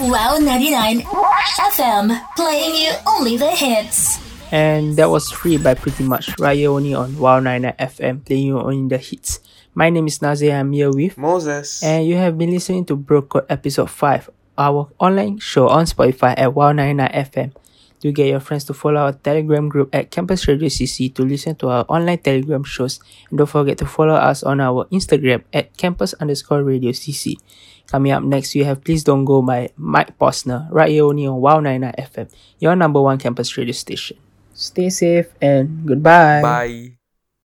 Wow 99 FM, playing you only the hits. And that was free by pretty much right here only on Wow 99 FM, playing you only the hits. My name is Nazir, I'm here with Moses. And you have been listening to Bro Code episode 5, our online show on Spotify at Wow 99 FM. Do get your friends to follow our Telegram group at Campus Radio CC to listen to our online Telegram shows. And don't forget to follow us on our Instagram at campus underscore radio CC. Coming up next, we have Please Don't Go by Mike Posner, right here only on Wow 99 FM, your number one campus radio station. Stay safe and goodbye. Bye.